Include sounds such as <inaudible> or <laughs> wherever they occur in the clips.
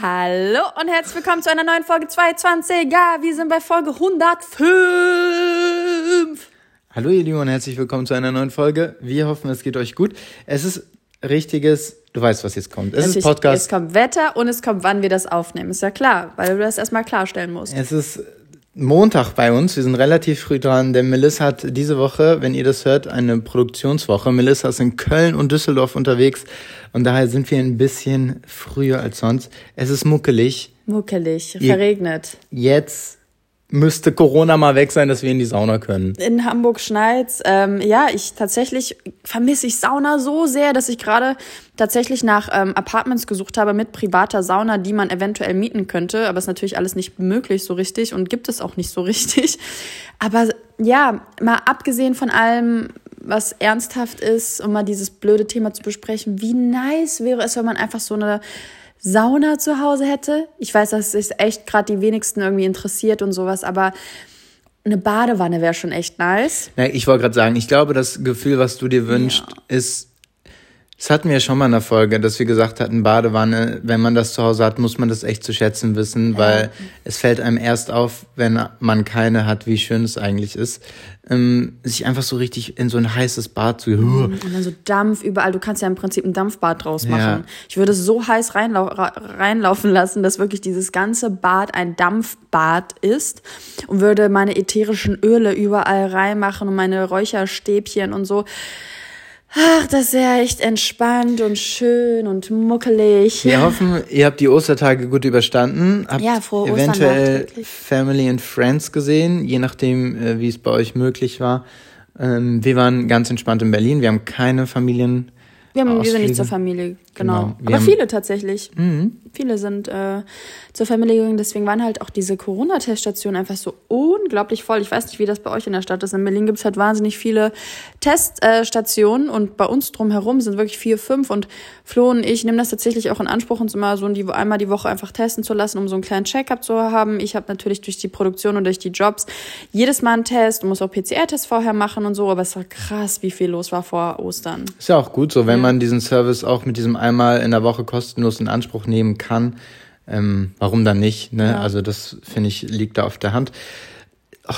Hallo und herzlich willkommen zu einer neuen Folge 22. Ja, wir sind bei Folge 105. Hallo ihr Lieben und herzlich willkommen zu einer neuen Folge. Wir hoffen, es geht euch gut. Es ist richtiges, du weißt, was jetzt kommt. Es Natürlich, ist Podcast. Es kommt Wetter und es kommt, wann wir das aufnehmen. Ist ja klar, weil du das erstmal klarstellen musst. Es ist Montag bei uns. Wir sind relativ früh dran, denn Melissa hat diese Woche, wenn ihr das hört, eine Produktionswoche. Melissa ist in Köln und Düsseldorf unterwegs und daher sind wir ein bisschen früher als sonst. Es ist muckelig. Muckelig, verregnet. Jetzt müsste Corona mal weg sein, dass wir in die Sauna können. In Hamburg schneit's. Ähm, ja, ich tatsächlich vermisse ich Sauna so sehr, dass ich gerade tatsächlich nach ähm, Apartments gesucht habe mit privater Sauna, die man eventuell mieten könnte. Aber ist natürlich alles nicht möglich so richtig und gibt es auch nicht so <laughs> richtig. Aber ja, mal abgesehen von allem, was ernsthaft ist, um mal dieses blöde Thema zu besprechen, wie nice wäre es, wenn man einfach so eine Sauna zu Hause hätte. Ich weiß, dass es echt gerade die wenigsten irgendwie interessiert und sowas, aber eine Badewanne wäre schon echt nice. Ja, ich wollte gerade sagen, ich glaube, das Gefühl, was du dir wünschst, ja. ist das hatten wir ja schon mal in der Folge, dass wir gesagt hatten, Badewanne, wenn man das zu Hause hat, muss man das echt zu schätzen wissen, weil es fällt einem erst auf, wenn man keine hat, wie schön es eigentlich ist. Ähm, sich einfach so richtig in so ein heißes Bad zu. Mhm, und dann so Dampf überall. Du kannst ja im Prinzip ein Dampfbad draus machen. Ja. Ich würde es so heiß reinlau reinlaufen lassen, dass wirklich dieses ganze Bad ein Dampfbad ist und würde meine ätherischen Öle überall reinmachen und meine Räucherstäbchen und so. Ach, das ist ja echt entspannt und schön und muckelig. Wir hoffen, ihr habt die Ostertage gut überstanden. Habt ja, frohe eventuell Family and Friends gesehen, je nachdem, äh, wie es bei euch möglich war. Ähm, wir waren ganz entspannt in Berlin. Wir haben keine Familien. Wir, haben, wir sind nicht zur Familie, genau. genau. Aber viele tatsächlich. Mhm. Viele sind äh, zur Familie gegangen. Deswegen waren halt auch diese Corona-Teststationen einfach so unglaublich voll. Ich weiß nicht, wie das bei euch in der Stadt ist. In Berlin gibt es halt wahnsinnig viele Teststationen äh, und bei uns drumherum sind wirklich vier, fünf. Und Flo und ich nehmen das tatsächlich auch in Anspruch, uns immer so die, einmal die Woche einfach testen zu lassen, um so einen kleinen Check-up zu haben. Ich habe natürlich durch die Produktion und durch die Jobs jedes Mal einen Test und muss auch PCR-Test vorher machen und so. Aber es war krass, wie viel los war vor Ostern. Ist ja auch gut so, wenn. Man diesen Service auch mit diesem einmal in der Woche kostenlos in Anspruch nehmen kann. Ähm, warum dann nicht? Ne? Ja. Also das finde ich liegt da auf der Hand.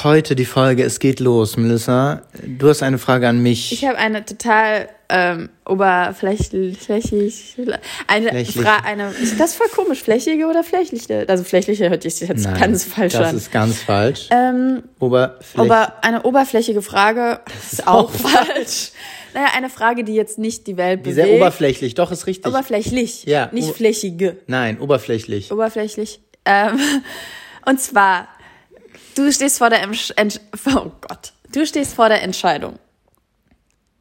Heute die Folge, es geht los, Melissa. Du hast eine Frage an mich. Ich habe eine total ähm, oberflächlich, eine Frage, eine, ist das voll komisch, flächige oder flächliche? Also flächliche hört sich jetzt Nein, ganz falsch das an. Das ist ganz falsch. Ähm, Oberfläch aber eine oberflächige Frage ist auch falsch. Naja, eine Frage, die jetzt nicht die Welt bewegt. Sehr oberflächlich, doch, ist richtig. Oberflächlich. Ja. Nicht flächige. Nein, oberflächlich. Oberflächlich. Ähm, <laughs> und zwar, du stehst vor der, Entsch oh Gott, du stehst vor der Entscheidung.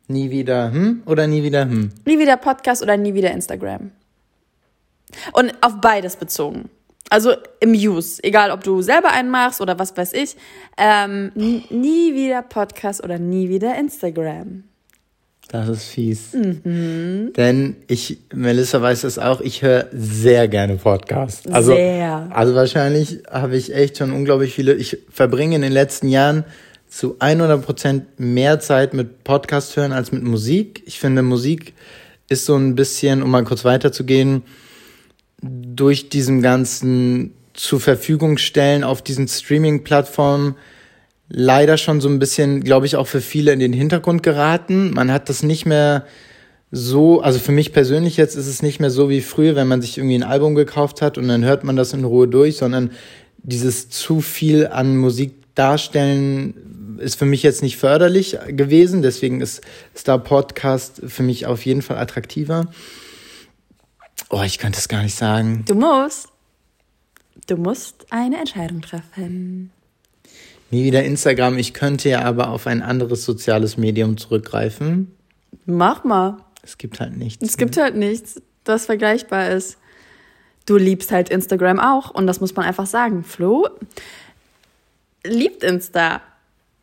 Nie wieder hm oder nie wieder hm? Nie wieder Podcast oder nie wieder Instagram. Und auf beides bezogen. Also im Use, egal ob du selber einen machst oder was weiß ich. Ähm, nie wieder Podcast oder nie wieder Instagram. Das ist fies. Mhm. Denn ich, Melissa weiß das auch, ich höre sehr gerne Podcasts. Also, sehr. Also wahrscheinlich habe ich echt schon unglaublich viele, ich verbringe in den letzten Jahren zu 100 Prozent mehr Zeit mit Podcast hören als mit Musik. Ich finde, Musik ist so ein bisschen, um mal kurz weiterzugehen, durch diesen ganzen zur Verfügung stellen auf diesen Streaming-Plattformen leider schon so ein bisschen, glaube ich, auch für viele in den Hintergrund geraten. Man hat das nicht mehr so, also für mich persönlich jetzt ist es nicht mehr so wie früher, wenn man sich irgendwie ein Album gekauft hat und dann hört man das in Ruhe durch, sondern dieses zu viel an Musik darstellen ist für mich jetzt nicht förderlich gewesen. Deswegen ist Star Podcast für mich auf jeden Fall attraktiver. Oh, ich könnte es gar nicht sagen. Du musst. Du musst eine Entscheidung treffen. Nie wieder Instagram. Ich könnte ja aber auf ein anderes soziales Medium zurückgreifen. Mach mal. Es gibt halt nichts. Es gibt halt nichts, das vergleichbar ist. Du liebst halt Instagram auch und das muss man einfach sagen. Flo liebt Insta.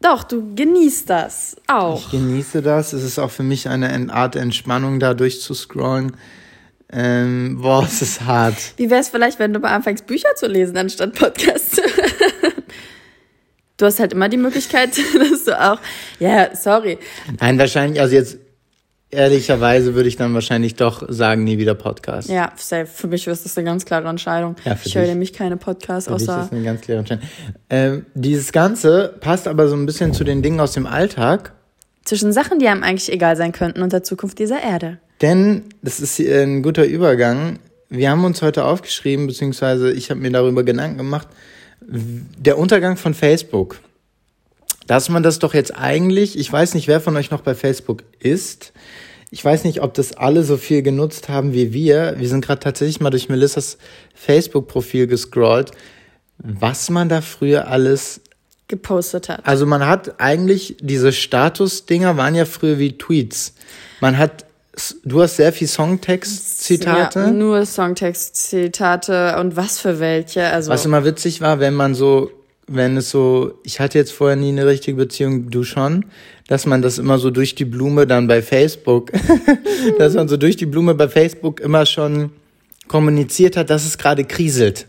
Doch, du genießt das auch. Ich genieße das. Es ist auch für mich eine Art Entspannung, da durchzuscrollen. Ähm, boah, es ist hart. Wie wäre es vielleicht, wenn du mal anfängst, Bücher zu lesen, anstatt Podcasts? <laughs> du hast halt immer die Möglichkeit, <laughs> dass du auch, ja, sorry. Nein, wahrscheinlich, also jetzt ehrlicherweise würde ich dann wahrscheinlich doch sagen, nie wieder Podcast. Ja, safe. Für mich ist das eine ganz klare Entscheidung. Ja, für ich höre nämlich keine Podcasts Für dich außer. ist eine ganz klare Entscheidung. Ähm, dieses Ganze passt aber so ein bisschen zu den Dingen aus dem Alltag. Zwischen Sachen, die einem eigentlich egal sein könnten und der Zukunft dieser Erde. Denn, das ist ein guter Übergang, wir haben uns heute aufgeschrieben, beziehungsweise ich habe mir darüber Gedanken gemacht, der Untergang von Facebook. Dass man das doch jetzt eigentlich, ich weiß nicht, wer von euch noch bei Facebook ist. Ich weiß nicht, ob das alle so viel genutzt haben wie wir. Wir sind gerade tatsächlich mal durch Melissas Facebook-Profil gescrollt, was man da früher alles Gepostet hat. also man hat eigentlich diese Status-Dinger waren ja früher wie Tweets. Man hat, du hast sehr viel Songtext-Zitate. Ja, nur Songtext-Zitate und was für welche. Also Was immer witzig war, wenn man so, wenn es so, ich hatte jetzt vorher nie eine richtige Beziehung, du schon, dass man das immer so durch die Blume dann bei Facebook, <laughs> dass man so durch die Blume bei Facebook immer schon kommuniziert hat, dass es gerade kriselt.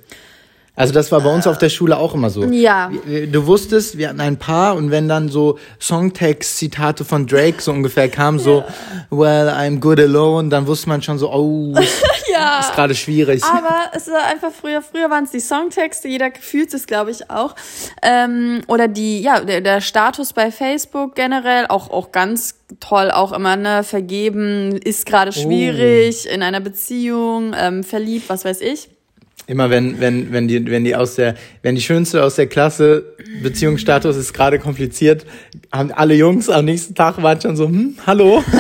Also das war bei uns auf der Schule auch immer so. Ja. Du wusstest, wir hatten ein Paar und wenn dann so Songtext-Zitate von Drake so ungefähr kamen, so Well, I'm good alone, dann wusste man schon so, oh, ist, <laughs> ja. ist gerade schwierig. Aber es war einfach früher, früher waren es die Songtexte, jeder fühlt es, glaube ich, auch. Ähm, oder die, ja, der, der Status bei Facebook generell, auch, auch ganz toll, auch immer, ne, vergeben, ist gerade schwierig, in einer Beziehung, ähm, verliebt, was weiß ich. Immer wenn, wenn, wenn die, wenn die aus der, wenn die Schönste aus der Klasse, Beziehungsstatus ist gerade kompliziert, haben alle Jungs am nächsten Tag waren schon so, hm, hallo. <laughs>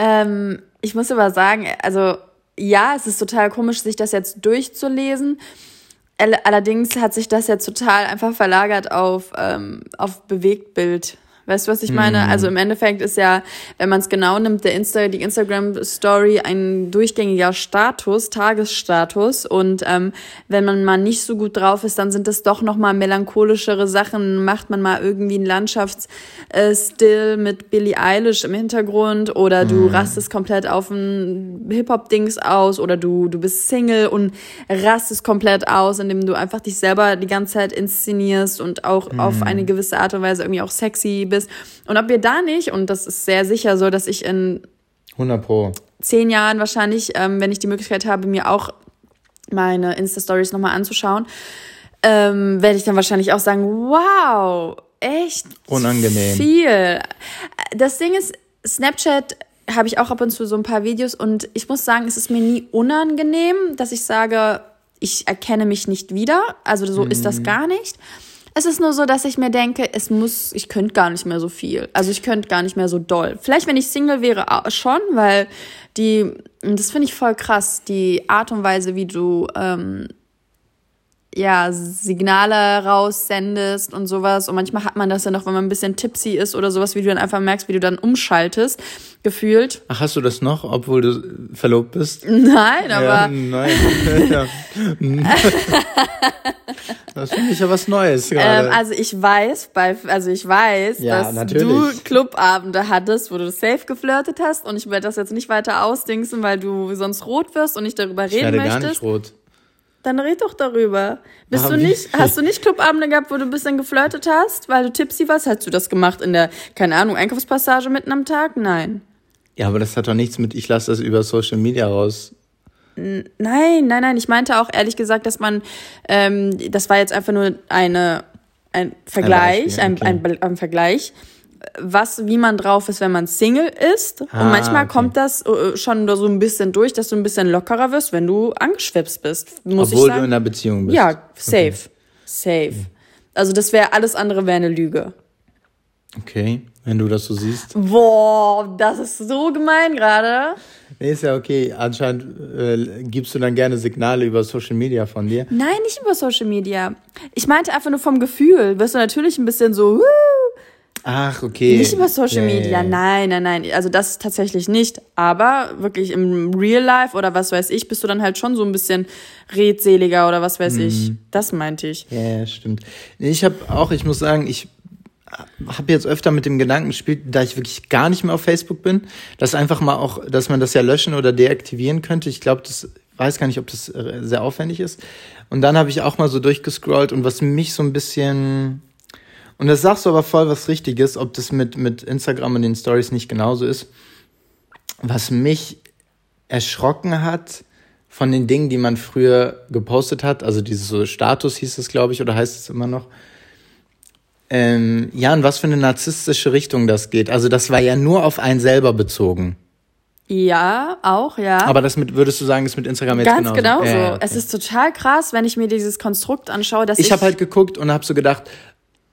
Ähm, ich muss aber sagen, also ja, es ist total komisch, sich das jetzt durchzulesen. All- Allerdings hat sich das jetzt total einfach verlagert auf, ähm, auf Bewegtbild. Weißt du, was ich meine? Also im Endeffekt ist ja, wenn man es genau nimmt, der Insta, die Instagram-Story ein durchgängiger Status, Tagesstatus. Und ähm, wenn man mal nicht so gut drauf ist, dann sind das doch nochmal melancholischere Sachen. Macht man mal irgendwie einen Landschaftsstill mit Billie Eilish im Hintergrund oder du rastest komplett auf ein Hip-Hop-Dings aus oder du, du bist Single und rastest komplett aus, indem du einfach dich selber die ganze Zeit inszenierst und auch auf eine gewisse Art und Weise irgendwie auch sexy bist. Und ob wir da nicht, und das ist sehr sicher so, dass ich in 100 pro. zehn Jahren wahrscheinlich, ähm, wenn ich die Möglichkeit habe, mir auch meine Insta-Stories nochmal anzuschauen, ähm, werde ich dann wahrscheinlich auch sagen, wow, echt Unangenehm. viel. Das Ding ist, Snapchat habe ich auch ab und zu so ein paar Videos und ich muss sagen, es ist mir nie unangenehm, dass ich sage, ich erkenne mich nicht wieder. Also so ist das gar nicht. Es ist nur so, dass ich mir denke, es muss, ich könnte gar nicht mehr so viel. Also ich könnte gar nicht mehr so doll. Vielleicht, wenn ich Single wäre, schon, weil die, das finde ich voll krass, die Art und Weise, wie du ähm, ja, Signale raussendest und sowas. Und manchmal hat man das ja noch, wenn man ein bisschen tipsy ist oder sowas, wie du dann einfach merkst, wie du dann umschaltest, gefühlt. Ach, hast du das noch, obwohl du verlobt bist? Nein, aber <laughs> Ja, nein. <laughs> ja. Das finde ich ja was Neues gerade. Ähm, also ich weiß, bei, also ich weiß, Ja, dass natürlich. du Clubabende hattest, wo du safe geflirtet hast und ich werde das jetzt nicht weiter ausdingsen, weil du sonst rot wirst und nicht darüber ich reden werde gar möchtest. nicht rot. Dann red doch darüber. Bist Aber du nicht, hast du nicht Clubabende gehabt, wo du ein bisschen geflirtet hast, weil du tipsy warst? Hast du das gemacht in der, keine Ahnung, Einkaufspassage mitten am Tag? Nein. Ja, aber das hat doch nichts mit, ich lasse das über Social Media raus. Nein, nein, nein. Ich meinte auch ehrlich gesagt, dass man, ähm, das war jetzt einfach nur eine, ein Vergleich, Beispiel, ein, okay. ein, ein, Vergleich, was, wie man drauf ist, wenn man Single ist. Ah, Und manchmal okay. kommt das äh, schon so ein bisschen durch, dass du ein bisschen lockerer wirst, wenn du angeschwipst bist. Muss Obwohl ich sagen. du in einer Beziehung bist. ja, safe. Safe. Also das wäre alles andere wäre eine Lüge. Okay, wenn du das so siehst. Boah, das ist so gemein gerade. Nee, ist ja okay. Anscheinend äh, gibst du dann gerne Signale über Social Media von dir. Nein, nicht über Social Media. Ich meinte einfach nur vom Gefühl. Wirst du natürlich ein bisschen so, "Wuh", Ach, okay. nicht über Social ja, Media. ja. Nein, nein, nein. Also das tatsächlich nicht. Aber wirklich im Real Life oder was weiß ich, bist du dann halt schon so ein bisschen redseliger oder was weiß ich. Mhm. Das meinte ich. Ja, ja, stimmt. Ich habe auch, ich muss sagen, ich habe jetzt öfter mit dem Gedanken gespielt, da ich wirklich gar nicht mehr auf Facebook bin, dass einfach mal auch, dass man das ja löschen oder deaktivieren könnte. Ich glaube, das weiß gar nicht, ob das äh, sehr aufwendig ist. Und dann habe ich auch mal so durchgescrollt und was mich so ein bisschen und das sagst du aber voll was Richtiges, ob das mit mit Instagram und den Stories nicht genauso ist. was mich erschrocken hat von den Dingen, die man früher gepostet hat, also dieses so Status hieß es, glaube ich, oder heißt es immer noch. Ähm, ja, in was für eine narzisstische Richtung das geht. Also das war ja nur auf einen selber bezogen. Ja, auch, ja. Aber das mit, würdest du sagen, ist mit Instagram jetzt Ganz genauso? genau so. Ja, ja, Es ist total krass, wenn ich mir dieses Konstrukt anschaue, dass ich ich, habe halt geguckt und habe so gedacht, äh,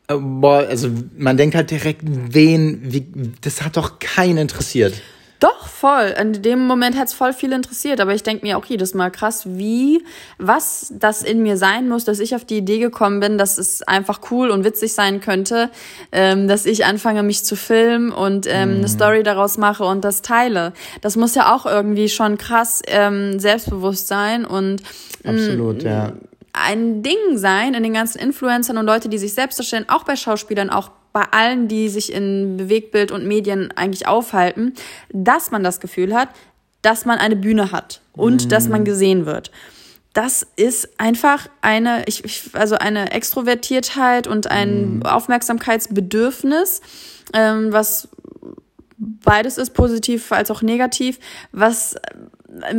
boah, also man denkt halt direkt, wen, wie, das hat doch keinen interessiert. Doch, voll. In dem Moment hat es voll viel interessiert. Aber ich denke mir auch jedes Mal krass, wie, was das in mir sein muss, dass ich auf die Idee gekommen bin, dass es einfach cool und witzig sein könnte, ähm, dass ich anfange, mich zu filmen und ähm, eine Story daraus mache und das teile. Das muss ja auch irgendwie schon krass ähm, selbstbewusst sein und Absolut, ja. Ein Ding sein in den ganzen Influencern und Leute, die sich selbst darstellen, auch bei Schauspielern, auch bei allen, die sich in Bewegtbild und Medien eigentlich aufhalten, dass man das Gefühl hat, dass man eine Bühne hat und dass man gesehen wird. Das ist einfach eine, ich, ich, also eine Extrovertiertheit und ein Aufmerksamkeitsbedürfnis, ähm, was beides ist, positiv als auch negativ, was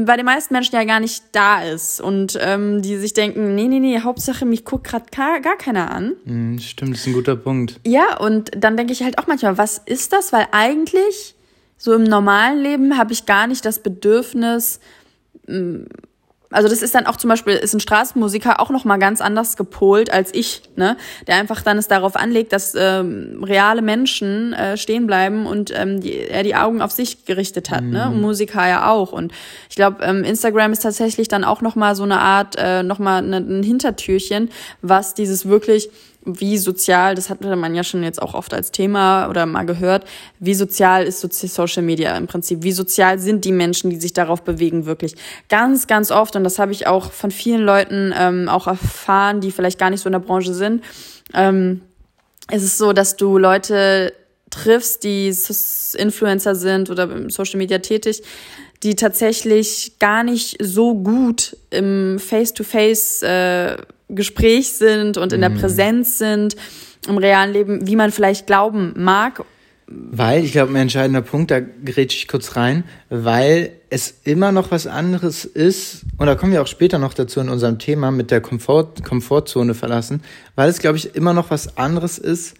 bei den meisten Menschen ja gar nicht da ist und ähm, die sich denken, nee, nee, nee, Hauptsache mich guckt gerade gar, gar keiner an. Hm, stimmt, das ist ein guter Punkt. Ja, und dann denke ich halt auch manchmal, was ist das? Weil eigentlich so im normalen Leben habe ich gar nicht das Bedürfnis, also das ist dann auch zum Beispiel, ist ein Straßenmusiker auch nochmal ganz anders gepolt als ich, ne? Der einfach dann es darauf anlegt, dass ähm, reale Menschen äh, stehen bleiben und ähm, die, er die Augen auf sich gerichtet hat, ne? Und Musiker ja auch. Und ich glaube, ähm, Instagram ist tatsächlich dann auch nochmal so eine Art, äh, nochmal ne, ein Hintertürchen, was dieses wirklich wie sozial, das hatte man ja schon jetzt auch oft als Thema oder mal gehört, wie sozial ist Social Media im Prinzip? Wie sozial sind die Menschen, die sich darauf bewegen, wirklich? Ganz, ganz oft, und das habe ich auch von vielen Leuten ähm, auch erfahren, die vielleicht gar nicht so in der Branche sind, ähm, ist es so, dass du Leute triffst, die Influencer sind oder im Social Media tätig, die tatsächlich gar nicht so gut im Face-to-Face äh, Gespräch sind und in der Präsenz sind im realen Leben, wie man vielleicht glauben mag. Weil, ich glaube, ein entscheidender Punkt, da grätsch ich kurz rein, weil es immer noch was anderes ist, und da kommen wir auch später noch dazu in unserem Thema mit der Komfort, Komfortzone verlassen, weil es, glaube ich, immer noch was anderes ist.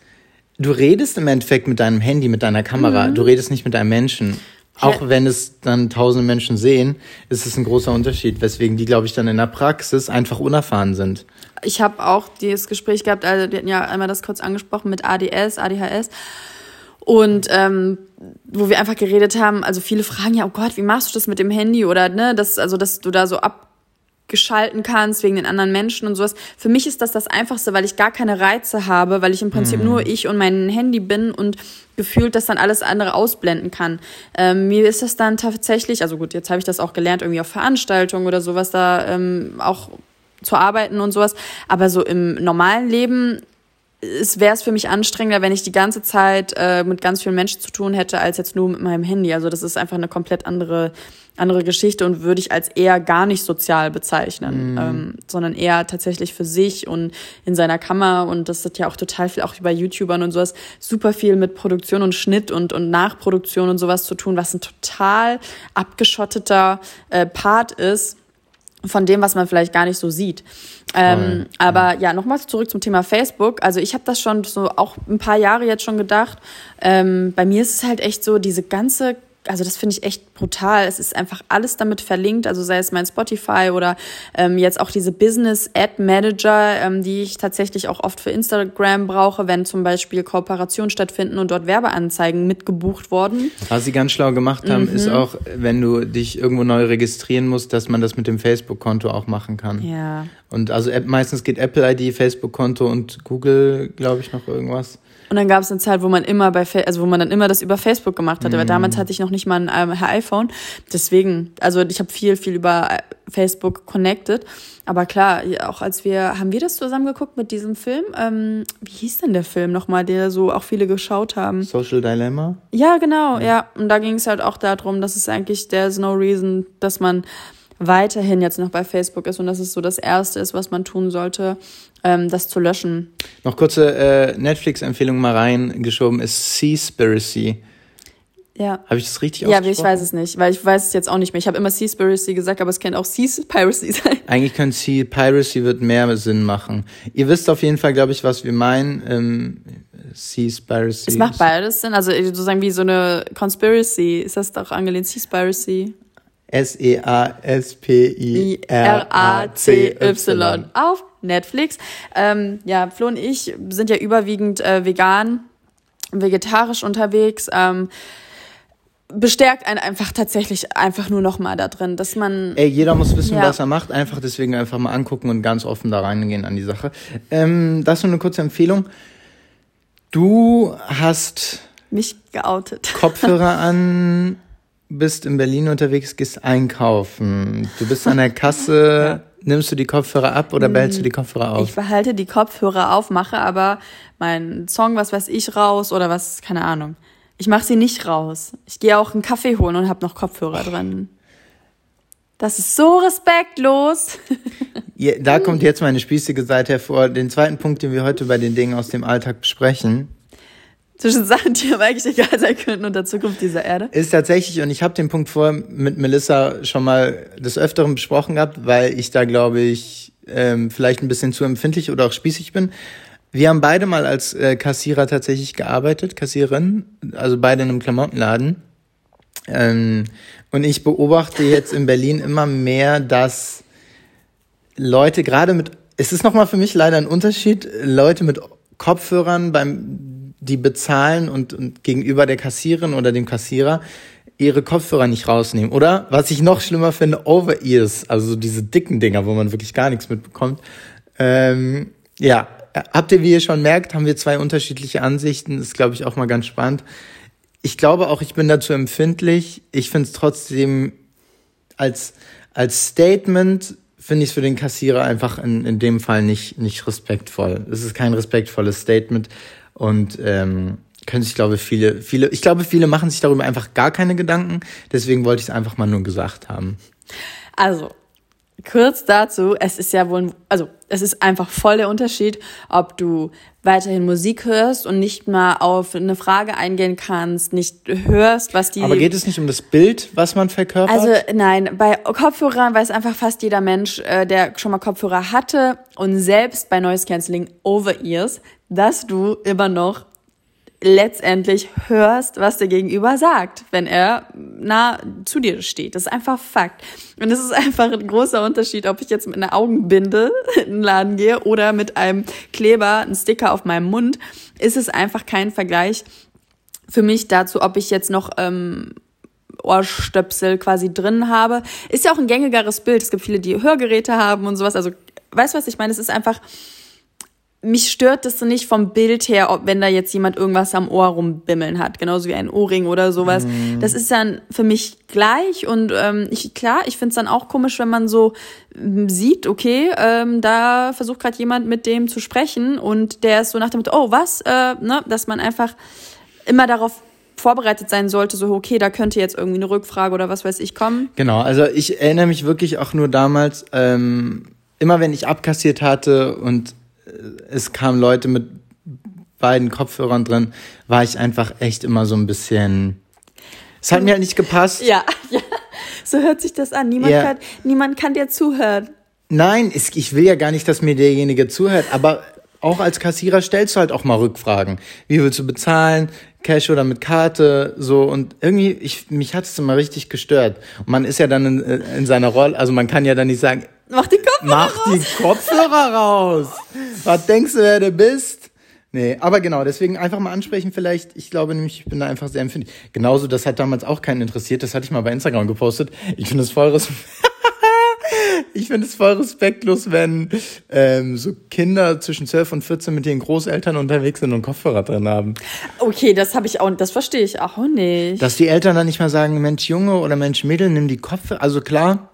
Du redest im Endeffekt mit deinem Handy, mit deiner Kamera, du redest nicht mit einem Menschen. Auch wenn es dann tausende Menschen sehen, ist es ein großer Unterschied, weswegen die, glaube ich, dann in der Praxis einfach unerfahren sind. Ich habe auch dieses Gespräch gehabt, also wir hatten ja einmal das kurz angesprochen mit ADS, ADHS. Und ähm, wo wir einfach geredet haben, also viele fragen ja, oh Gott, wie machst du das mit dem Handy? Oder ne, das, also dass du da so abgeschalten kannst wegen den anderen Menschen und sowas. Für mich ist das das Einfachste, weil ich gar keine Reize habe, weil ich im Prinzip nur ich und mein Handy bin und gefühlt das dann alles andere ausblenden kann. Ähm, mir ist das dann tatsächlich, also gut, jetzt habe ich das auch gelernt, irgendwie auf Veranstaltungen oder sowas da ähm, auch zu arbeiten und sowas. Aber so im normalen Leben es wäre es für mich anstrengender, wenn ich die ganze Zeit äh, mit ganz vielen Menschen zu tun hätte, als jetzt nur mit meinem Handy. Also das ist einfach eine komplett andere, andere Geschichte und würde ich als eher gar nicht sozial bezeichnen, ähm, sondern eher tatsächlich für sich und in seiner Kammer. Und das hat ja auch total viel, auch bei YouTubern und sowas, super viel mit Produktion und Schnitt und, und Nachproduktion und sowas zu tun, was ein total abgeschotteter äh, Part ist von dem, was man vielleicht gar nicht so sieht. Ähm, aber ja, nochmal zurück zum Thema Facebook. Also ich habe das schon so auch ein paar Jahre jetzt schon gedacht. Ähm, bei mir ist es halt echt so, diese ganze also das finde ich echt brutal. Es ist einfach alles damit verlinkt, also sei es mein Spotify oder ähm, jetzt auch diese Business Ad Manager, ähm, die ich tatsächlich auch oft für Instagram brauche, wenn zum Beispiel Kooperationen stattfinden und dort Werbeanzeigen mitgebucht worden. Was sie ganz schlau gemacht haben, ist auch, wenn du dich irgendwo neu registrieren musst, dass man das mit dem Facebook-Konto auch machen kann. Ja. Und also meistens geht Apple-ID, Facebook-Konto und Google, glaube ich, noch irgendwas. Und dann gab es eine Zeit, wo man immer bei, Fa- also wo man dann immer das über Facebook gemacht hatte, weil damals hatte ich noch nicht mal ein ähm, iPhone. Deswegen, also ich habe viel, viel über äh, Facebook connected. Aber klar, ja, auch als wir, haben wir das zusammen geguckt mit diesem Film? Ähm, wie hieß denn der Film nochmal, der so auch viele geschaut haben? Social Dilemma. Ja, genau, ja. Und da ging es halt auch darum, dass es eigentlich, there's no reason, dass man weiterhin jetzt noch bei Facebook ist und dass es so das Erste ist, was man tun sollte, ähm, das zu löschen. Noch kurze äh, Netflix-Empfehlung mal reingeschoben ist Seaspiracy. Ja. Habe ich das richtig Ja, ich weiß es nicht, weil ich weiß es jetzt auch nicht mehr. Ich habe immer Seaspiracy gesagt, aber es kann auch Seaspiracy sein. Eigentlich könnte Sea Piracy wird mehr Sinn machen. Ihr wisst auf jeden Fall, glaube ich, was wir meinen. Ähm, Seaspiracy. Es macht beides Sinn. Also sozusagen wie so eine Conspiracy. Ist das doch angelehnt? Seaspiracy. S-E-A-S-P-I-R-A-C-Y. Auf Netflix. Ähm, ja, Flo und ich sind ja überwiegend äh, vegan, vegetarisch unterwegs. Ähm, bestärkt einen einfach tatsächlich einfach nur noch mal da drin, dass man. Ey, jeder muss wissen, Ja. was er macht. Einfach deswegen einfach mal angucken und ganz offen da reingehen an die Sache. Ähm, das ist nur eine kurze Empfehlung. Du hast mich geoutet. Kopfhörer an, <laughs> bist in Berlin unterwegs, gehst einkaufen. Du bist an der <laughs> Kasse. Nimmst du die Kopfhörer ab oder behältst du die Kopfhörer auf? Ich behalte die Kopfhörer auf, mache aber meinen Song, was weiß ich, raus oder was, keine Ahnung. Ich mache sie nicht raus. Ich gehe auch einen Kaffee holen und habe noch Kopfhörer drin. Das ist so respektlos. <laughs> Ja, da kommt jetzt meine spießige Seite hervor. Den zweiten Punkt, den wir heute bei den Dingen aus dem Alltag besprechen, Zwischen Sachen, die aber eigentlich egal sein könnten und der Zukunft dieser Erde. ist tatsächlich, und ich habe den Punkt vorher mit Melissa schon mal des Öfteren besprochen gehabt, weil ich da, glaube ich, ähm, vielleicht ein bisschen zu empfindlich oder auch spießig bin. Wir haben beide mal als äh, Kassierer tatsächlich gearbeitet, Kassiererin, also beide in einem Klamottenladen. Ähm, und ich beobachte jetzt in Berlin immer mehr, dass Leute gerade mit, es ist nochmal für mich leider ein Unterschied, Leute mit Kopfhörern beim, die bezahlen und, und gegenüber der Kassiererin oder dem Kassierer ihre Kopfhörer nicht rausnehmen. Oder was ich noch schlimmer finde, Over-Ears, also so diese dicken Dinger, wo man wirklich gar nichts mitbekommt. Ähm, ja, habt ihr, wie ihr schon merkt, haben wir zwei unterschiedliche Ansichten. Ist, glaube ich, auch mal ganz spannend. Ich glaube auch, ich bin dazu empfindlich. Ich finde es trotzdem als, als Statement finde ich es für den Kassierer einfach in, in dem Fall nicht, nicht respektvoll. Es ist kein respektvolles Statement und ähm, können sich, glaube viele, viele, ich glaube, viele machen sich darüber einfach gar keine Gedanken. Deswegen wollte ich es einfach mal nur gesagt haben. Also, kurz dazu, es ist ja wohl, also es ist einfach voll der Unterschied, ob du weiterhin Musik hörst und nicht mal auf eine Frage eingehen kannst, nicht hörst, was die. Aber geht es nicht um das Bild, was man verkörpert? Also nein, bei Kopfhörern weiß einfach fast jeder Mensch, äh, der schon mal Kopfhörer hatte und selbst bei Noise Cancelling Over-Ears, dass du immer noch letztendlich hörst, was der Gegenüber sagt, wenn er nah zu dir steht. Das ist einfach Fakt. Und es ist einfach ein großer Unterschied, ob ich jetzt mit einer Augenbinde <laughs> in den Laden gehe oder mit einem Kleber, einen Sticker auf meinem Mund. Ist es einfach kein Vergleich für mich dazu, ob ich jetzt noch ähm, Ohrstöpsel quasi drin habe. Ist ja auch ein gängigeres Bild. Es gibt viele, die Hörgeräte haben und sowas. Also, weißt du, was ich meine? Es ist einfach, mich stört das nicht vom Bild her, ob wenn da jetzt jemand irgendwas am Ohr rumbimmeln hat, genauso wie ein Ohrring oder sowas. Das ist dann für mich gleich und ähm, ich klar, ich finde es dann auch komisch, wenn man so ähm, sieht, okay, ähm, da versucht gerade jemand mit dem zu sprechen und der ist so nach dem Motto, oh was, äh, ne, dass man einfach immer darauf vorbereitet sein sollte, so okay, da könnte jetzt irgendwie eine Rückfrage oder was weiß ich kommen. Genau, also ich erinnere mich wirklich auch nur damals, ähm, immer wenn ich abkassiert hatte und es kamen Leute mit beiden Kopfhörern drin, war ich einfach echt immer so ein bisschen. Es hat mir halt nicht gepasst. Ja, <laughs> ja. So hört sich das an. Niemand, Ja. kann, niemand kann dir zuhören. Nein, es, ich will ja gar nicht, dass mir derjenige zuhört, aber auch als Kassierer stellst du halt auch mal Rückfragen. Wie willst du bezahlen? Cash oder mit Karte? So und irgendwie, ich, mich hat es immer richtig gestört. Und man ist ja dann in, in seiner Rolle, also man kann ja dann nicht sagen, Mach die Kopfhörer Mach raus. die Kopfhörer <laughs> raus. Was denkst du, wer du bist? Nee, aber genau, deswegen einfach mal ansprechen vielleicht. Ich glaube nämlich, ich bin da einfach sehr empfindlich. Genauso, das hat damals auch keinen interessiert. Das hatte ich mal bei Instagram gepostet. Ich finde es voll <laughs> Ich finde es voll respektlos, wenn ähm, so Kinder zwischen 12 und 14 mit ihren Großeltern unterwegs sind und Kopfhörer drin haben. Okay, das habe ich auch, das verstehe ich auch nicht. Dass die Eltern dann nicht mal sagen, Mensch Junge oder Mensch Mädel, nimm die Kopfhörer. Also klar,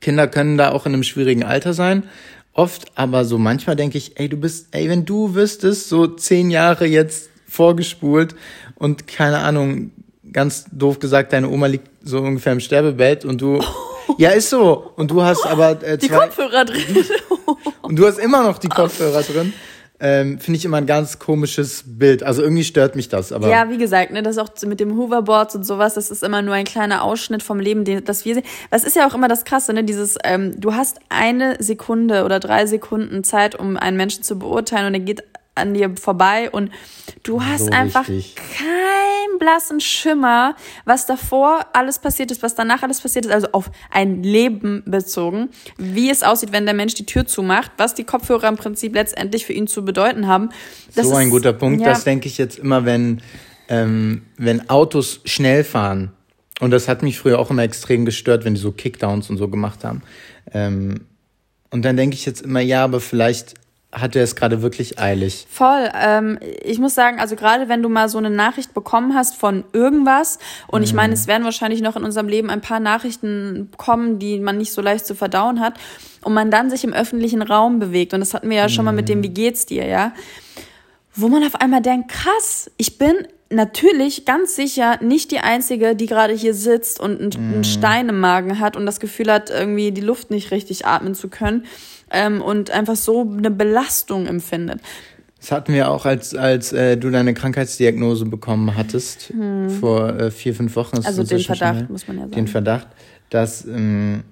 Kinder können da auch in einem schwierigen Alter sein. Oft, aber so manchmal denke ich, ey, du bist, ey, wenn du wüsstest, so zehn Jahre jetzt vorgespult und keine Ahnung, ganz doof gesagt, deine Oma liegt so ungefähr im Sterbebett und du, <laughs> ja, ist so. Und du hast aber äh, die zwei, Kopfhörer drin. <laughs> und du hast immer noch die Kopfhörer drin. Ähm, finde ich immer ein ganz komisches Bild. Also irgendwie stört mich das. Aber ja, wie gesagt, ne, das auch mit dem Hoverboards und sowas, das ist immer nur ein kleiner Ausschnitt vom Leben, den, das wir sehen. Das ist ja auch immer das Krasse, ne? Dieses, ähm, du hast eine Sekunde oder drei Sekunden Zeit, um einen Menschen zu beurteilen und er geht an dir vorbei und du hast so einfach keinen blassen Schimmer, was davor alles passiert ist, was danach alles passiert ist, also auf ein Leben bezogen, wie es aussieht, wenn der Mensch die Tür zumacht, was die Kopfhörer im Prinzip letztendlich für ihn zu bedeuten haben. Das so ein guter Punkt, ja. das denke ich jetzt immer, wenn, ähm, wenn Autos schnell fahren. Und das hat mich früher auch immer extrem gestört, wenn die so Kickdowns und so gemacht haben. Ähm, und dann denke ich jetzt immer, ja, aber vielleicht hat er es gerade wirklich eilig. Voll. Ähm, ich muss sagen, also gerade wenn du mal so eine Nachricht bekommen hast von irgendwas, und mhm. ich meine, es werden wahrscheinlich noch in unserem Leben ein paar Nachrichten kommen, die man nicht so leicht zu verdauen hat, und man dann sich im öffentlichen Raum bewegt, und das hatten wir ja schon mal mit dem mhm. Wie geht's dir, ja, wo man auf einmal denkt, krass, ich bin natürlich ganz sicher nicht die einzige, die gerade hier sitzt und einen, mm. Stein im Magen hat und das Gefühl hat, irgendwie die Luft nicht richtig atmen zu können ähm, und einfach so eine Belastung empfindet. Das hatten wir auch, als, als äh, du deine Krankheitsdiagnose bekommen hattest, hm. vor äh, vier, fünf Wochen. Also den Verdacht, schnell, muss man ja sagen. Den Verdacht, dass ähm,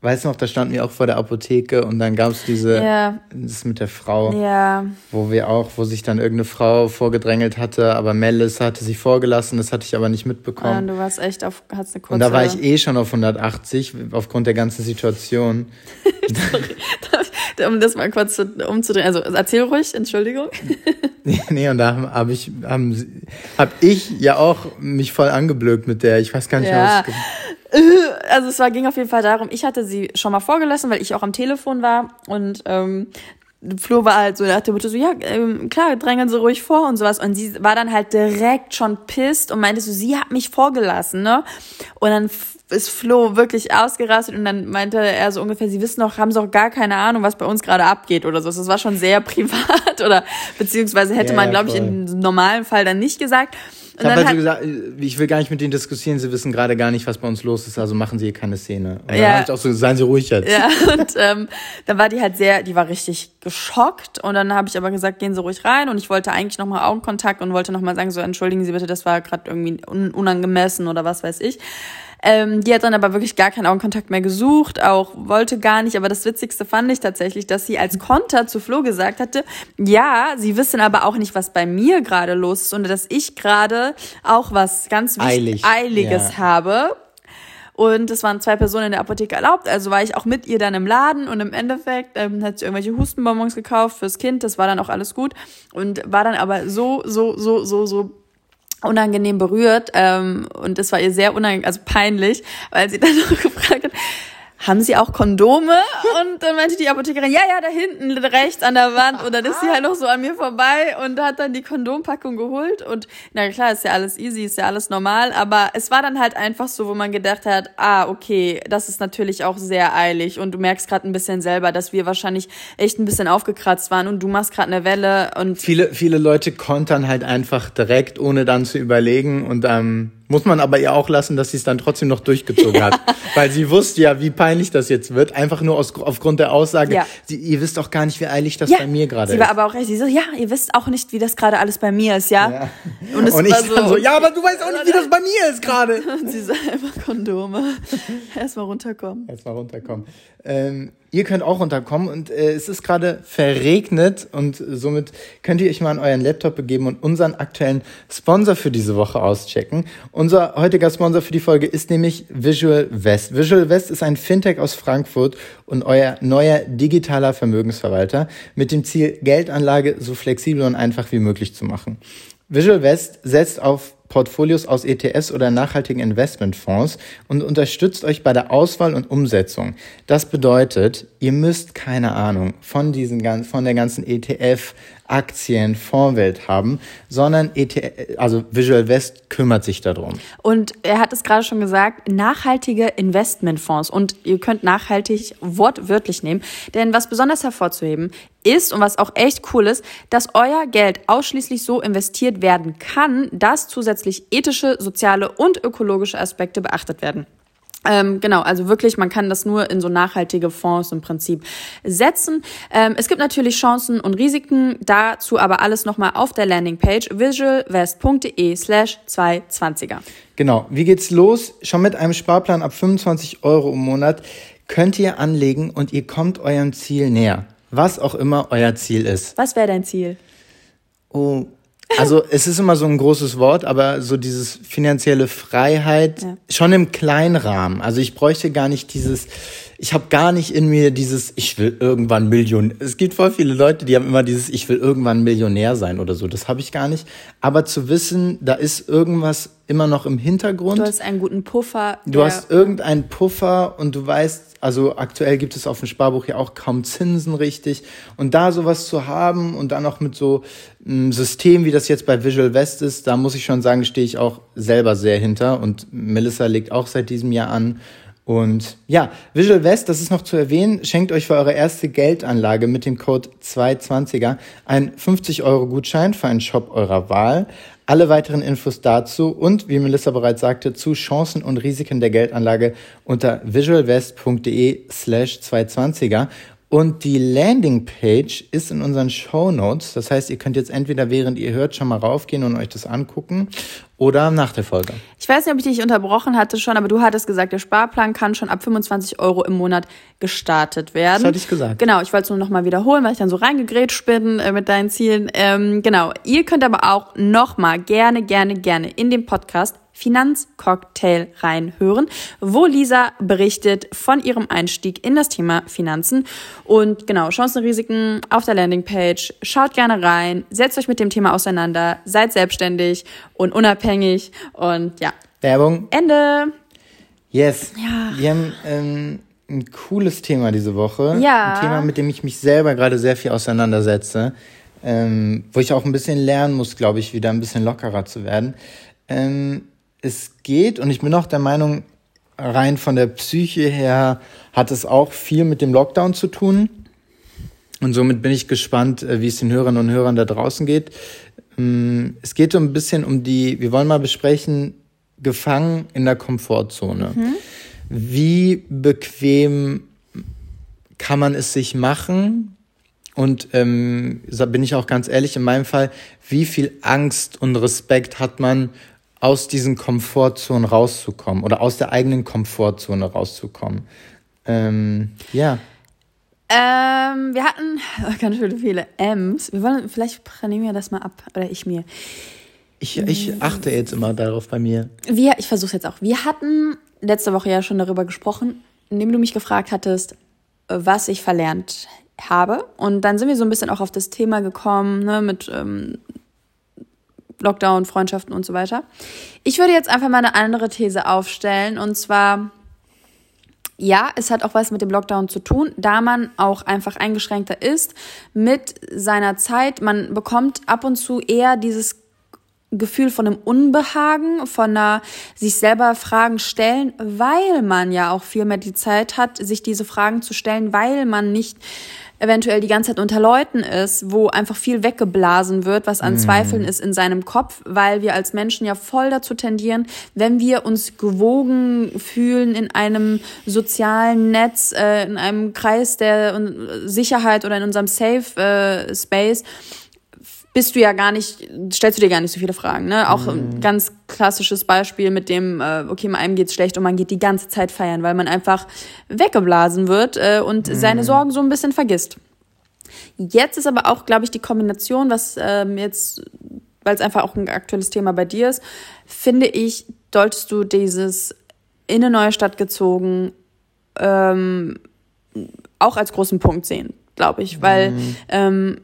Weißt du noch, da standen wir auch vor der Apotheke und dann gab es diese, ja. das mit der Frau, ja. wo wir auch, wo sich dann irgendeine Frau vorgedrängelt hatte, aber Melis hatte sich vorgelassen, das hatte ich aber nicht mitbekommen. Ja, du warst echt auf, hast eine kurze... Und da war ich eh schon auf 180, aufgrund der ganzen Situation. <laughs> Sorry, <laughs> <laughs> um das mal kurz umzudrehen, also erzähl ruhig, Entschuldigung. nee, und da habe hab ich, haben, hab ich ja auch mich voll angeblökt mit der, ich weiß gar nicht ja. was <laughs> also es war, ging auf jeden Fall darum, ich hatte sie schon mal vorgelassen, weil ich auch am Telefon war und ähm, Flo war halt so, der hatte so, ja, ähm, klar, drängen Sie ruhig vor und sowas. Und sie war dann halt direkt schon pisst und meinte so, sie hat mich vorgelassen, ne? Und dann ist Flo wirklich ausgerastet und dann meinte er so ungefähr, sie wissen doch, haben sie auch gar keine Ahnung, was bei uns gerade abgeht oder so. Das war schon sehr <laughs> privat oder beziehungsweise hätte ja, man, glaube ich, im normalen Fall dann nicht gesagt. Ich habe halt so gesagt, ich will gar nicht mit denen diskutieren, sie wissen gerade gar nicht, was bei uns los ist, also machen sie hier keine Szene. Und ja. dann habe ich auch so, seien sie ruhig jetzt. Ja, <laughs> und ähm, dann war die halt sehr, die war richtig geschockt und dann habe ich aber gesagt, gehen Sie ruhig rein und ich wollte eigentlich nochmal Augenkontakt und wollte nochmal sagen, so entschuldigen Sie bitte, das war gerade irgendwie unangemessen oder was weiß ich. Ähm, die hat dann aber wirklich gar keinen Augenkontakt mehr gesucht, auch wollte gar nicht. Aber das Witzigste fand ich tatsächlich, dass sie als Konter zu Flo gesagt hatte, ja, sie wissen aber auch nicht, was bei mir gerade los ist und dass ich gerade auch was ganz Eilig. Eiliges ja. habe. Und es waren zwei Personen in der Apotheke erlaubt, also war ich auch mit ihr dann im Laden und im Endeffekt ähm, hat sie irgendwelche Hustenbonbons gekauft fürs Kind, das war dann auch alles gut und war dann aber so, so, so, so, so unangenehm berührt ähm, und das war ihr sehr unangenehm, also peinlich, weil sie <laughs> dann noch gefragt hat, haben Sie auch Kondome? Und dann meinte die Apothekerin, ja, ja, da hinten rechts an der Wand. Und dann ist sie halt noch so an mir vorbei und hat dann die Kondompackung geholt. Und na klar, ist ja alles easy, ist ja alles normal. Aber es war dann halt einfach so, wo man gedacht hat, ah, okay, das ist natürlich auch sehr eilig. Und du merkst gerade ein bisschen selber, dass wir wahrscheinlich echt ein bisschen aufgekratzt waren und du machst gerade eine Welle. Und viele, viele Leute kontern halt einfach direkt, ohne dann zu überlegen. Und ähm, muss man aber ihr auch lassen, dass sie es dann trotzdem noch durchgezogen hat. <laughs> Weil sie wusste ja, wie peinlich das jetzt wird. Einfach nur aus, aufgrund der Aussage, ja. sie, ihr wisst auch gar nicht, wie eilig das bei mir gerade ist. Sie war aber auch recht, sie so, ja, ihr wisst auch nicht, wie das gerade alles bei mir ist, ja? ja. Und, Und ich so, dann so, ja, aber du weißt auch nicht, wie das bei mir ist gerade. <laughs> Und sie sagt <laughs> einfach Kondome. Erstmal runterkommen. Erstmal runterkommen. Ähm, ihr könnt auch runterkommen und äh, es ist gerade verregnet und somit könnt ihr euch mal an euren Laptop begeben und unseren aktuellen Sponsor für diese Woche auschecken. Unser heutiger Sponsor für die Folge ist nämlich Visual West. Visual West ist ein Fintech aus Frankfurt und euer neuer digitaler Vermögensverwalter mit dem Ziel, Geldanlage so flexibel und einfach wie möglich zu machen. Visual West setzt auf Portfolios aus ETFs oder nachhaltigen Investmentfonds und unterstützt euch bei der Auswahl und Umsetzung. Das bedeutet, ihr müsst keine Ahnung von diesen von der ganzen ETF Aktien, Fondswelt haben, sondern ETF, also Visual West kümmert sich darum. Und er hat es gerade schon gesagt, nachhaltige Investmentfonds. Und ihr könnt nachhaltig wortwörtlich nehmen. Denn was besonders hervorzuheben ist und was auch echt cool ist, dass euer Geld ausschließlich so investiert werden kann, dass zusätzlich ethische, soziale und ökologische Aspekte beachtet werden. Ähm, genau, also wirklich, man kann das nur in so nachhaltige Fonds im Prinzip setzen. Ähm, es gibt natürlich Chancen und Risiken, dazu aber alles nochmal auf der Landingpage visualvest.de slash 220er. Genau, wie geht's los? Schon mit einem Sparplan ab 25 Euro im Monat könnt ihr anlegen und ihr kommt eurem Ziel näher. Was auch immer euer Ziel ist. Was wäre dein Ziel? Oh, also es ist immer so ein großes Wort, aber so dieses finanzielle Freiheit ja. schon im kleinen Rahmen. Also ich bräuchte gar nicht dieses, ich habe gar nicht in mir dieses, ich will irgendwann Millionär. Es gibt voll viele Leute, die haben immer dieses, ich will irgendwann Millionär sein oder so. Das habe ich gar nicht. Aber zu wissen, da ist irgendwas immer noch im Hintergrund. Du hast einen guten Puffer. Du hast irgendeinen Puffer und du weißt, also aktuell gibt es auf dem Sparbuch ja auch kaum Zinsen richtig. Und da sowas zu haben und dann auch mit so einem System, wie das jetzt bei Visual West ist, da muss ich schon sagen, stehe ich auch selber sehr hinter. Und Melissa legt auch seit diesem Jahr an. Und ja, Visual West, das ist noch zu erwähnen, schenkt euch für eure erste Geldanlage mit dem Code 220er einen 50 Euro Gutschein für einen Shop eurer Wahl. Alle weiteren Infos dazu und, wie Melissa bereits sagte, zu Chancen und Risiken der Geldanlage unter visualvest.de slash 220er. Und die Landingpage ist in unseren Show Notes. Das heißt, ihr könnt jetzt entweder während ihr hört schon mal raufgehen und euch das angucken oder nach der Folge. Ich weiß nicht, ob ich dich unterbrochen hatte schon, aber du hattest gesagt, der Sparplan kann schon ab 25 Euro im Monat gestartet werden. Das hatte ich gesagt. Genau, ich wollte es nur noch mal wiederholen, weil ich dann so reingegrätscht bin äh, mit deinen Zielen. Ähm, genau, ihr könnt aber auch noch mal gerne, gerne, gerne in dem Podcast Finanzcocktail reinhören, wo Lisa berichtet von ihrem Einstieg in das Thema Finanzen und genau, Chancen, Risiken auf der Landingpage. Schaut gerne rein, setzt euch mit dem Thema auseinander, seid selbstständig und unabhängig und ja. Werbung. Ende. Yes. Ja. Wir haben ähm, ein cooles Thema diese Woche. Ja. Ein Thema, mit dem ich mich selber gerade sehr viel auseinandersetze. Ähm, wo ich auch ein bisschen lernen muss, glaube ich, wieder ein bisschen lockerer zu werden. Ähm, es geht, und ich bin auch der Meinung, rein von der Psyche her hat es auch viel mit dem Lockdown zu tun. Und somit bin ich gespannt, äh, wie es den Hörerinnen und Hörern da draußen geht. Ähm, es geht so ein bisschen um die, wir wollen mal besprechen, gefangen in der Komfortzone. Mhm. Wie bequem kann man es sich machen? Und ähm, bin ich auch ganz ehrlich, in meinem Fall, wie viel Angst und Respekt hat man aus diesen Komfortzonen rauszukommen oder aus der eigenen Komfortzone rauszukommen. Ähm, ja. Ähm, wir hatten oh, ganz schön viele M's. Wir wollen, vielleicht nehmen wir das mal ab, oder ich mir. Ich, ich achte jetzt immer darauf bei mir. Wir, ich versuche jetzt auch. Wir hatten letzte Woche ja schon darüber gesprochen, indem du mich gefragt hattest, was ich verlernt habe. Und dann sind wir so ein bisschen auch auf das Thema gekommen, ne, mit ähm, Lockdown, Freundschaften und so weiter. Ich würde jetzt einfach mal eine andere These aufstellen und zwar, ja, es hat auch was mit dem Lockdown zu tun, da man auch einfach eingeschränkter ist mit seiner Zeit. Man bekommt ab und zu eher dieses Gefühl von einem Unbehagen, von einer sich selber Fragen stellen, weil man ja auch viel mehr die Zeit hat, sich diese Fragen zu stellen, weil man nicht eventuell die ganze Zeit unter Leuten ist, wo einfach viel weggeblasen wird, was an mm. Zweifeln ist in seinem Kopf, weil wir als Menschen ja voll dazu tendieren, wenn wir uns gewogen fühlen in einem sozialen Netz, äh, in einem Kreis der Sicherheit oder in unserem Safe äh, Space, bist du ja gar nicht, stellst du dir gar nicht so viele Fragen. Ne? Auch ein mhm. ganz klassisches Beispiel mit dem, äh, okay, einem geht's schlecht und man geht die ganze Zeit feiern, weil man einfach weggeblasen wird äh, und mhm. seine Sorgen so ein bisschen vergisst. Jetzt ist aber auch, glaube ich, die Kombination, was ähm, jetzt, weil es einfach auch ein aktuelles Thema bei dir ist, finde ich, solltest du dieses in eine neue Stadt gezogen ähm, auch als großen Punkt sehen, glaube ich, weil mhm. ähm,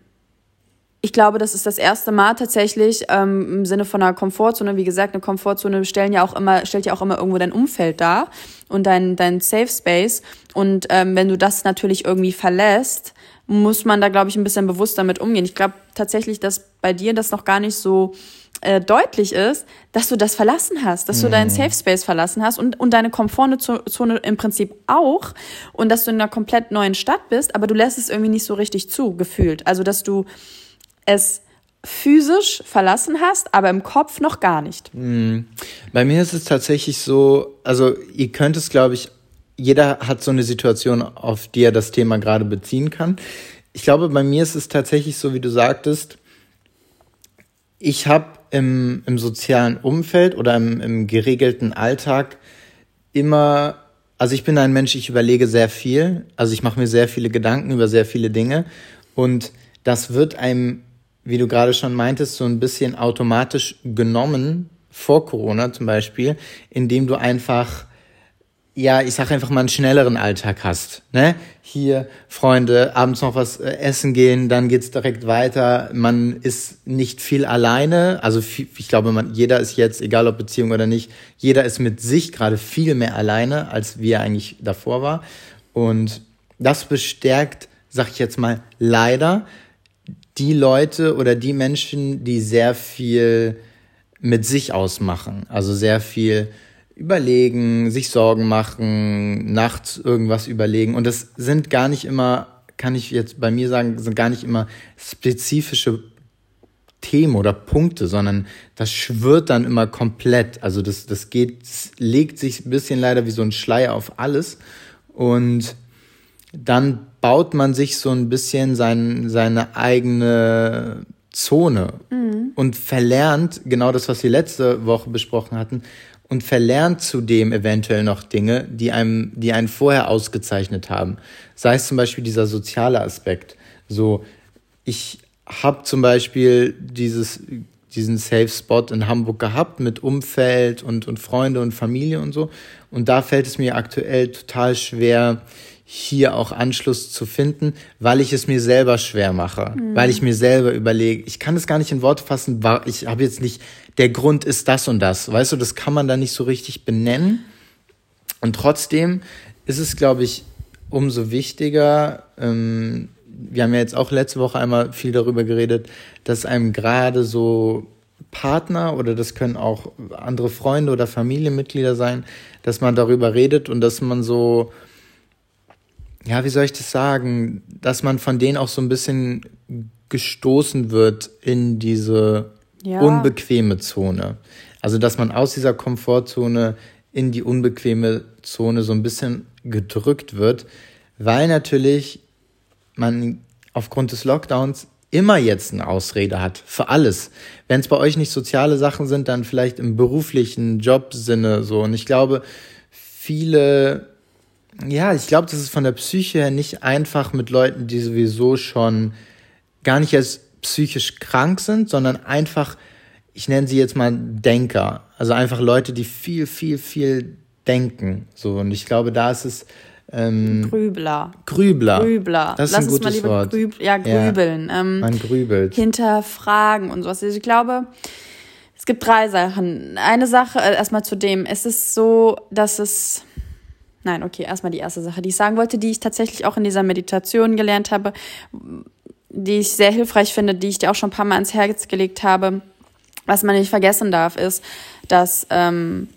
ich glaube, das ist das erste Mal tatsächlich ähm, im Sinne von einer Komfortzone. Wie gesagt, eine Komfortzone stellen ja auch immer, stellt ja auch immer irgendwo dein Umfeld dar und dein, dein Safe Space. Und ähm, wenn du das natürlich irgendwie verlässt, muss man da, glaube ich, ein bisschen bewusst damit umgehen. Ich glaube tatsächlich, dass bei dir das noch gar nicht so äh, deutlich ist, dass du das verlassen hast, dass du deinen mhm. Safe Space verlassen hast und, und deine Komfortzone im Prinzip auch und dass du in einer komplett neuen Stadt bist, aber du lässt es irgendwie nicht so richtig zu, gefühlt. Also, dass du es physisch verlassen hast, aber im Kopf noch gar nicht. Hm. Bei mir ist es tatsächlich so, also ihr könnt es, glaube ich, jeder hat so eine Situation, auf die er das Thema gerade beziehen kann. Ich glaube, bei mir ist es tatsächlich so, wie du sagtest, ich habe im, im sozialen Umfeld oder im, im geregelten Alltag immer, also ich bin ein Mensch, ich überlege sehr viel, also ich mache mir sehr viele Gedanken über sehr viele Dinge und das wird einem, wie du gerade schon meintest, so ein bisschen automatisch genommen, vor Corona zum Beispiel, indem du einfach ja, ich sag einfach mal einen schnelleren Alltag hast. Ne? Hier Freunde, abends noch was äh, essen gehen, dann geht's direkt weiter. Man ist nicht viel alleine. Also ich glaube, man, jeder ist jetzt, egal ob Beziehung oder nicht, jeder ist mit sich gerade viel mehr alleine, als wie er eigentlich davor war. Und das bestärkt, sag ich jetzt mal, leider die Leute oder die Menschen, die sehr viel mit sich ausmachen. Also sehr viel überlegen, sich Sorgen machen, nachts irgendwas überlegen. Und das sind gar nicht immer, kann ich jetzt bei mir sagen, sind gar nicht immer spezifische Themen oder Punkte, sondern das schwirrt dann immer komplett. Also das, das geht, das legt sich ein bisschen leider wie so ein Schleier auf alles. Und dann baut man sich so ein bisschen sein, seine eigene Zone mhm. und verlernt genau das, was wir letzte Woche besprochen hatten, und verlernt zudem eventuell noch Dinge, die einem, die einen vorher ausgezeichnet haben. Sei es zum Beispiel dieser soziale Aspekt. So, ich habe zum Beispiel dieses, diesen Safe Spot in Hamburg gehabt mit Umfeld und, und Freunde und Familie und so. Und da fällt es mir aktuell total schwer, hier auch Anschluss zu finden, weil ich es mir selber schwer mache, mhm. weil ich mir selber überlege, ich kann es gar nicht in Worte fassen, ich habe jetzt nicht der Grund ist das und das. Weißt du, das kann man da nicht so richtig benennen. Und trotzdem ist es, glaube ich, umso wichtiger, ähm, wir haben ja jetzt auch letzte Woche einmal viel darüber geredet, dass einem gerade so Partner oder das können auch andere Freunde oder Familienmitglieder sein, dass man darüber redet und dass man so, ja, wie soll ich das sagen, dass man von denen auch so ein bisschen gestoßen wird in diese ja. unbequeme Zone. Also, dass man aus dieser Komfortzone in die unbequeme Zone so ein bisschen gedrückt wird, weil natürlich man aufgrund des Lockdowns immer jetzt eine Ausrede hat für alles. Wenn es bei euch nicht soziale Sachen sind, dann vielleicht im beruflichen Jobsinne so. Und ich glaube, viele, ja, ich glaube, das ist von der Psyche her nicht einfach mit Leuten, die sowieso schon gar nicht als psychisch krank sind, sondern einfach, ich nenne sie jetzt mal Denker. Also einfach Leute, die viel, viel, viel denken. So, und ich glaube, da ist es. Ähm, Grübler. Grübler. Grübler. Das ist Lass ein gutes mal Wort. Grüb ja, grübeln. Ja, ähm, man grübelt. Hinterfragen und sowas. Ich glaube, es gibt drei Sachen. Eine Sache, äh, erstmal zu dem, es ist so, dass es. Nein, okay, erstmal die erste Sache, die ich sagen wollte, die ich tatsächlich auch in dieser Meditation gelernt habe, die ich sehr hilfreich finde, die ich dir auch schon ein paar Mal ans Herz gelegt habe. Was man nicht vergessen darf, ist, dass ähm,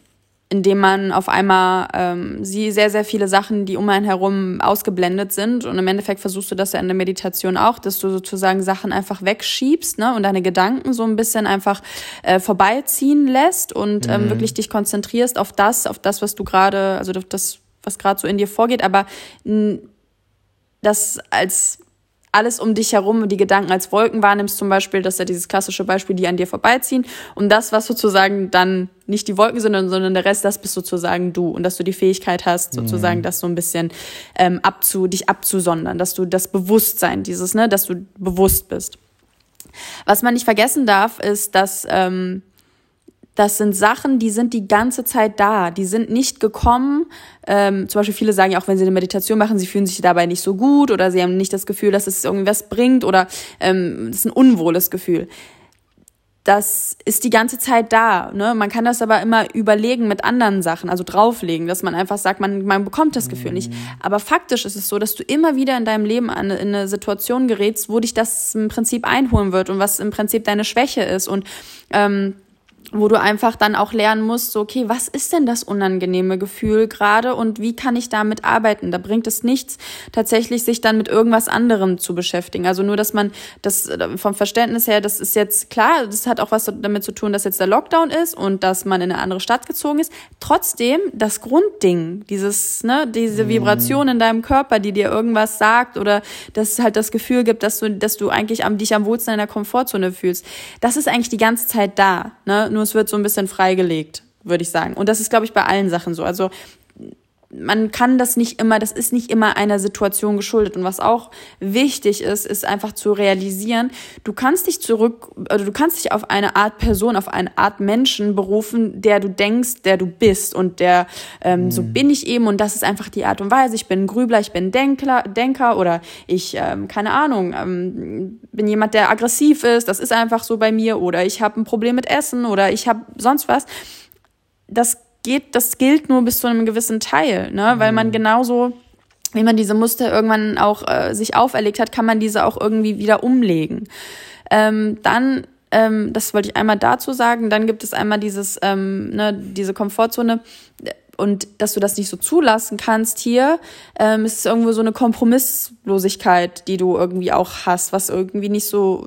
indem man auf einmal ähm, sie sehr, sehr viele Sachen, die um einen herum ausgeblendet sind. Und im Endeffekt versuchst du das ja in der Meditation auch, dass du sozusagen Sachen einfach wegschiebst ne, und deine Gedanken so ein bisschen einfach äh, vorbeiziehen lässt und ähm, mhm. wirklich dich konzentrierst auf das, auf das, was du gerade, also das, was gerade so in dir vorgeht, aber das als alles um dich herum, die Gedanken als Wolken wahrnimmst, zum Beispiel, das ist ja dieses klassische Beispiel, die an dir vorbeiziehen. Und das, was sozusagen dann nicht die Wolken sind, sondern der Rest, das bist sozusagen du. Und dass du die Fähigkeit hast, sozusagen mhm. das so ein bisschen ähm, abzu, dich abzusondern, dass du das Bewusstsein, dieses, ne, dass du bewusst bist. Was man nicht vergessen darf, ist, dass ähm, das sind Sachen, die sind die ganze Zeit da. Die sind nicht gekommen. Ähm, zum Beispiel viele sagen ja auch, wenn sie eine Meditation machen, sie fühlen sich dabei nicht so gut oder sie haben nicht das Gefühl, dass es irgendwas bringt oder ähm, es ist ein unwohles Gefühl. Das ist die ganze Zeit da. Ne? Man kann das aber immer überlegen mit anderen Sachen, also drauflegen, dass man einfach sagt, man, man bekommt das Gefühl nicht. Mhm. Aber faktisch ist es so, dass du immer wieder in deinem Leben an, in eine Situation gerätst, wo dich das im Prinzip einholen wird und was im Prinzip deine Schwäche ist. Und ähm, wo du einfach dann auch lernen musst, so, okay, was ist denn das unangenehme Gefühl gerade und wie kann ich damit arbeiten? Da bringt es nichts, tatsächlich sich dann mit irgendwas anderem zu beschäftigen. Also nur, dass man das vom Verständnis her, das ist jetzt klar, das hat auch was damit zu tun, dass jetzt der Lockdown ist und dass man in eine andere Stadt gezogen ist. Trotzdem, das Grundding, dieses, ne, diese mhm. Vibration in deinem Körper, die dir irgendwas sagt oder dass es halt das Gefühl gibt, dass du, dass du eigentlich am, dich am wohlsten in der Komfortzone fühlst, das ist eigentlich die ganze Zeit da, ne? Nur es wird so ein bisschen freigelegt, würde ich sagen. Und das ist, glaube ich, bei allen Sachen so. Also man kann das nicht immer, das ist nicht immer einer Situation geschuldet. Und was auch wichtig ist, ist einfach zu realisieren, du kannst dich zurück, also du kannst dich auf eine Art Person, auf eine Art Menschen berufen, der du denkst, der du bist und der, ähm, mhm. so bin ich eben und das ist einfach die Art und Weise. Ich bin ein Grübler, ich bin Denkler, Denker oder ich, ähm, keine Ahnung, ähm, bin jemand, der aggressiv ist, das ist einfach so bei mir oder ich habe ein Problem mit Essen oder ich habe sonst was. Das geht, das gilt nur bis zu einem gewissen Teil, ne? Weil man mhm. genauso, wie man diese Muster irgendwann auch äh, sich auferlegt hat, kann man diese auch irgendwie wieder umlegen. Ähm, dann ähm, das wollte ich einmal dazu sagen. Dann gibt es einmal dieses, ähm, ne, diese Komfortzone und dass du das nicht so zulassen kannst hier, ähm, ist irgendwo so eine Kompromisslosigkeit, die du irgendwie auch hast, was irgendwie nicht so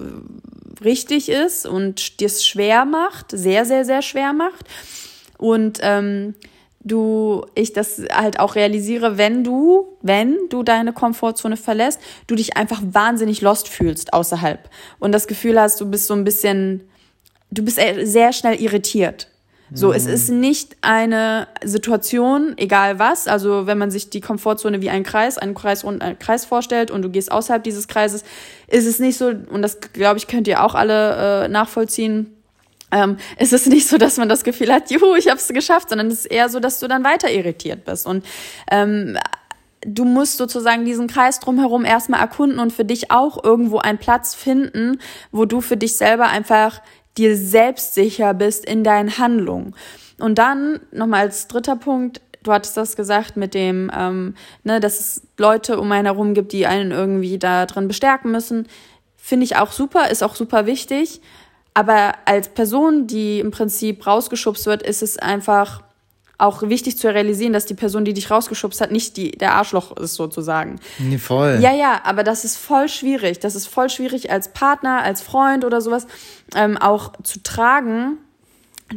richtig ist und dir es schwer macht, sehr, sehr, sehr schwer macht und ähm, du ich das halt auch realisiere, wenn du, wenn du deine Komfortzone verlässt, du dich einfach wahnsinnig lost fühlst außerhalb und das Gefühl hast, du bist so ein bisschen, du bist sehr schnell irritiert. So, mhm. es ist nicht eine Situation, egal was. Also, wenn man sich die Komfortzone wie ein Kreis, einen Kreis und einen Kreis vorstellt und du gehst außerhalb dieses Kreises, ist es nicht so, und das glaube ich, könnt ihr auch alle äh, nachvollziehen, ähm, ist es nicht so, dass man das Gefühl hat, juhu, ich habe es geschafft, sondern es ist eher so, dass du dann weiter irritiert bist. Und ähm, du musst sozusagen diesen Kreis drumherum erstmal erkunden und für dich auch irgendwo einen Platz finden, wo du für dich selber einfach dir selbstsicher bist in deinen Handlungen. Und dann nochmal als dritter Punkt, du hattest das gesagt mit dem, ähm, ne, dass es Leute um einen herum gibt, die einen irgendwie da drin bestärken müssen. Finde ich auch super, ist auch super wichtig. Aber als Person, die im Prinzip rausgeschubst wird, ist es einfach auch wichtig zu realisieren, dass die Person, die dich rausgeschubst hat, nicht die, der Arschloch ist sozusagen. Nee, voll. Ja, ja, aber das ist voll schwierig. Das ist voll schwierig als Partner, als Freund oder sowas ähm, auch zu tragen,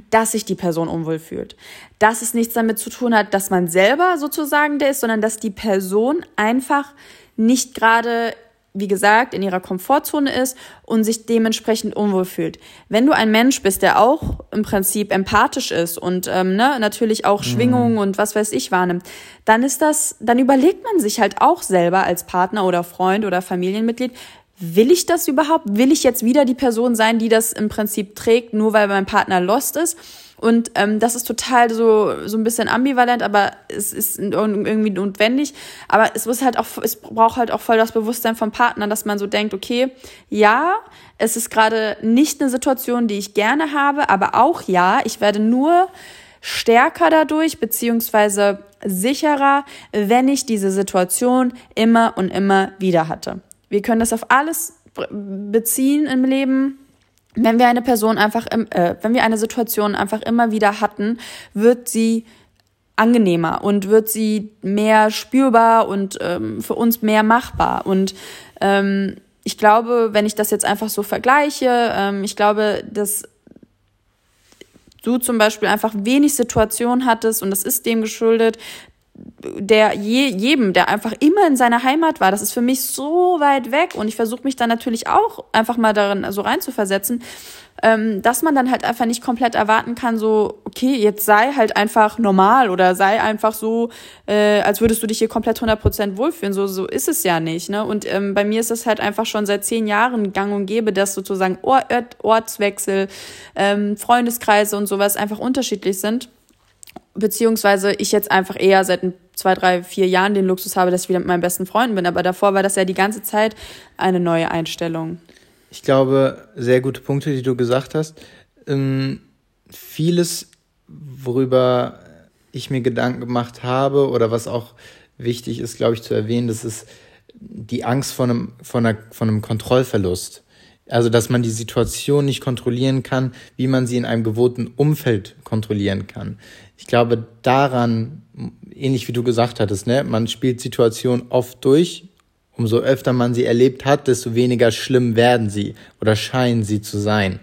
dass sich die Person unwohl fühlt. Dass es nichts damit zu tun hat, dass man selber sozusagen der ist, sondern dass die Person einfach nicht gerade wie gesagt, in ihrer Komfortzone ist und sich dementsprechend unwohl fühlt. Wenn du ein Mensch bist, der auch im Prinzip empathisch ist und ähm, ne, natürlich auch mhm. Schwingungen und was weiß ich wahrnimmt, dann ist das, dann überlegt man sich halt auch selber als Partner oder Freund oder Familienmitglied, will ich das überhaupt? Will ich jetzt wieder die Person sein, die das im Prinzip trägt, nur weil mein Partner lost ist? Und ähm, das ist total so, so ein bisschen ambivalent, aber es ist irgendwie notwendig. Aber es muss halt auch, es braucht halt auch voll das Bewusstsein vom Partner, dass man so denkt, okay, ja, es ist gerade nicht eine Situation, die ich gerne habe, aber auch ja, ich werde nur stärker dadurch, beziehungsweise sicherer, wenn ich diese Situation immer und immer wieder hatte. Wir können das auf alles beziehen im Leben wenn wir eine Person einfach, im, äh, wenn wir eine Situation einfach immer wieder hatten, wird sie angenehmer und wird sie mehr spürbar und ähm, für uns mehr machbar. Und ähm, ich glaube, wenn ich das jetzt einfach so vergleiche, ähm, ich glaube, dass du zum Beispiel einfach wenig Situationen hattest und das ist dem geschuldet, der je, jedem, der einfach immer in seiner Heimat war, das ist für mich so weit weg und ich versuche mich dann natürlich auch einfach mal darin so reinzuversetzen, ähm, dass man dann halt einfach nicht komplett erwarten kann, so, okay, jetzt sei halt einfach normal oder sei einfach so, äh, als würdest du dich hier komplett 100% wohlfühlen. So, so ist es ja nicht. Ne? Und ähm, bei mir ist es halt einfach schon seit zehn Jahren gang und gäbe, dass sozusagen Ort, Ortswechsel, ähm, Freundeskreise und sowas einfach unterschiedlich sind beziehungsweise ich jetzt einfach eher seit zwei, drei, vier Jahren den Luxus habe, dass ich wieder mit meinen besten Freunden bin. Aber davor war das ja die ganze Zeit eine neue Einstellung. Ich glaube, sehr gute Punkte, die du gesagt hast. Ähm, vieles, worüber ich mir Gedanken gemacht habe oder was auch wichtig ist, glaube ich, zu erwähnen, das ist die Angst vor einem, vor einer, vor einem Kontrollverlust. also dass man die Situation nicht kontrollieren kann, wie man sie in einem gewohnten Umfeld kontrollieren kann. Ich glaube daran, ähnlich wie du gesagt hattest, ne, man spielt Situationen oft durch. Umso öfter man sie erlebt hat, desto weniger schlimm werden sie oder scheinen sie zu sein.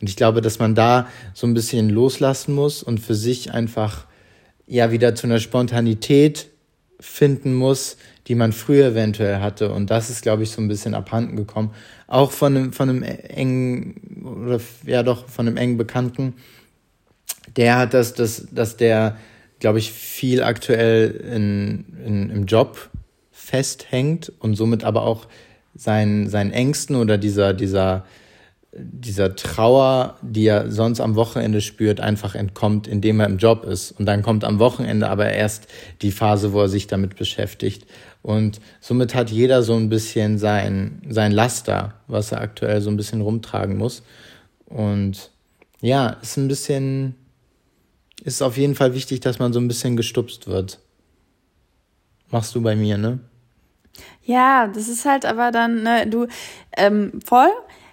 Und ich glaube, dass man da so ein bisschen loslassen muss und für sich einfach ja wieder zu einer Spontanität finden muss, die man früher eventuell hatte. Und das ist, glaube ich, so ein bisschen abhanden gekommen. Auch von einem, von einem engen, oder ja doch, von einem engen Bekannten. Der hat das, das, dass der, glaube ich, viel aktuell in, in, im Job festhängt und somit aber auch seinen, seinen Ängsten oder dieser, dieser, dieser Trauer, die er sonst am Wochenende spürt, einfach entkommt, indem er im Job ist. Und dann kommt am Wochenende aber erst die Phase, wo er sich damit beschäftigt. Und somit hat jeder so ein bisschen sein, sein Laster, was er aktuell so ein bisschen rumtragen muss. Und ja, ist ein bisschen, ist auf jeden Fall wichtig, dass man so ein bisschen gestupst wird. Machst du bei mir, ne? Ja, das ist halt aber dann, ne, du, ähm, voll.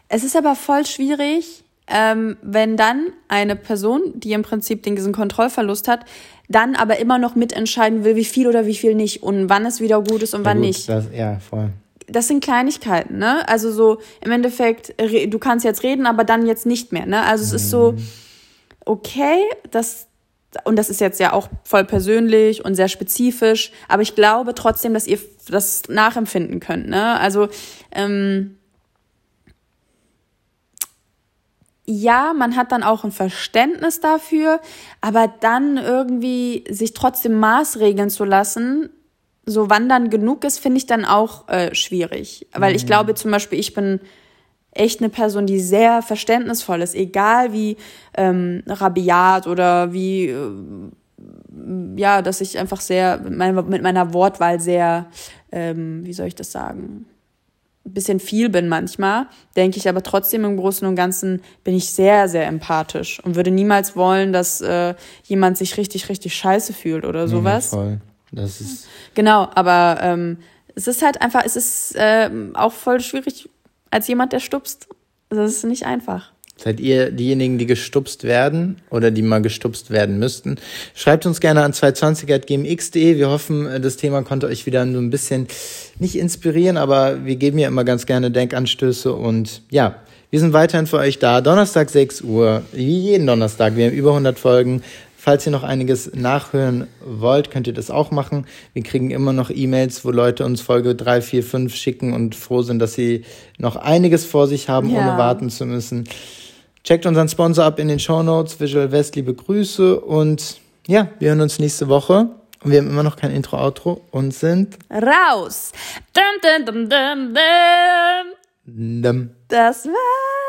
Es ist aber voll schwierig, ähm, wenn dann eine Person, die im Prinzip diesen Kontrollverlust hat, dann aber immer noch mitentscheiden will, wie viel oder wie viel nicht und wann es wieder gut ist und ja, wann gut, nicht. Das, ja, voll. Das sind Kleinigkeiten, ne? Also so im Endeffekt, du kannst jetzt reden, aber dann jetzt nicht mehr, ne? Also es mhm. ist so, mhm. okay, das, und das ist jetzt ja auch voll persönlich und sehr spezifisch, aber ich glaube trotzdem, dass ihr das nachempfinden könnt, ne? Also, ähm, ja, man hat dann auch ein Verständnis dafür, aber dann irgendwie sich trotzdem maßregeln zu lassen, so wann dann genug ist, finde ich dann auch äh, schwierig. Weil ich mhm. glaube zum Beispiel, ich bin echt eine Person, die sehr verständnisvoll ist, egal wie ähm, rabiat oder wie, äh, ja, dass ich einfach sehr mit meiner, Wortwahl sehr, ähm, wie soll ich das sagen, bisschen viel bin manchmal, denke ich aber trotzdem im Großen und Ganzen bin ich sehr, sehr empathisch und würde niemals wollen, dass äh, jemand sich richtig, richtig scheiße fühlt oder sowas. Ja, voll. Das ist genau, aber ähm, es ist halt einfach, es ist äh, auch voll schwierig als jemand, der stupst. Das ist nicht einfach. Seid ihr diejenigen, die gestupst werden oder die mal gestupst werden müssten? Schreibt uns gerne an 220.gmx.de. Wir hoffen, das Thema konnte euch wieder so ein bisschen nicht inspirieren, aber wir geben ja immer ganz gerne Denkanstöße und ja, wir sind weiterhin für euch da. Donnerstag 6 Uhr, wie jeden Donnerstag. Wir haben über 100 Folgen. Falls ihr noch einiges nachhören wollt, könnt ihr das auch machen. Wir kriegen immer noch E-Mails, wo Leute uns Folge 3, 4, 5 schicken und froh sind, dass sie noch einiges vor sich haben, ja. ohne warten zu müssen. Checkt unseren Sponsor ab in den Show Notes. Visual West, liebe Grüße und ja, wir hören uns nächste Woche. Und wir haben immer noch kein Intro-Outro und sind raus. Dum, dum, dum, dum, dum. Das war's.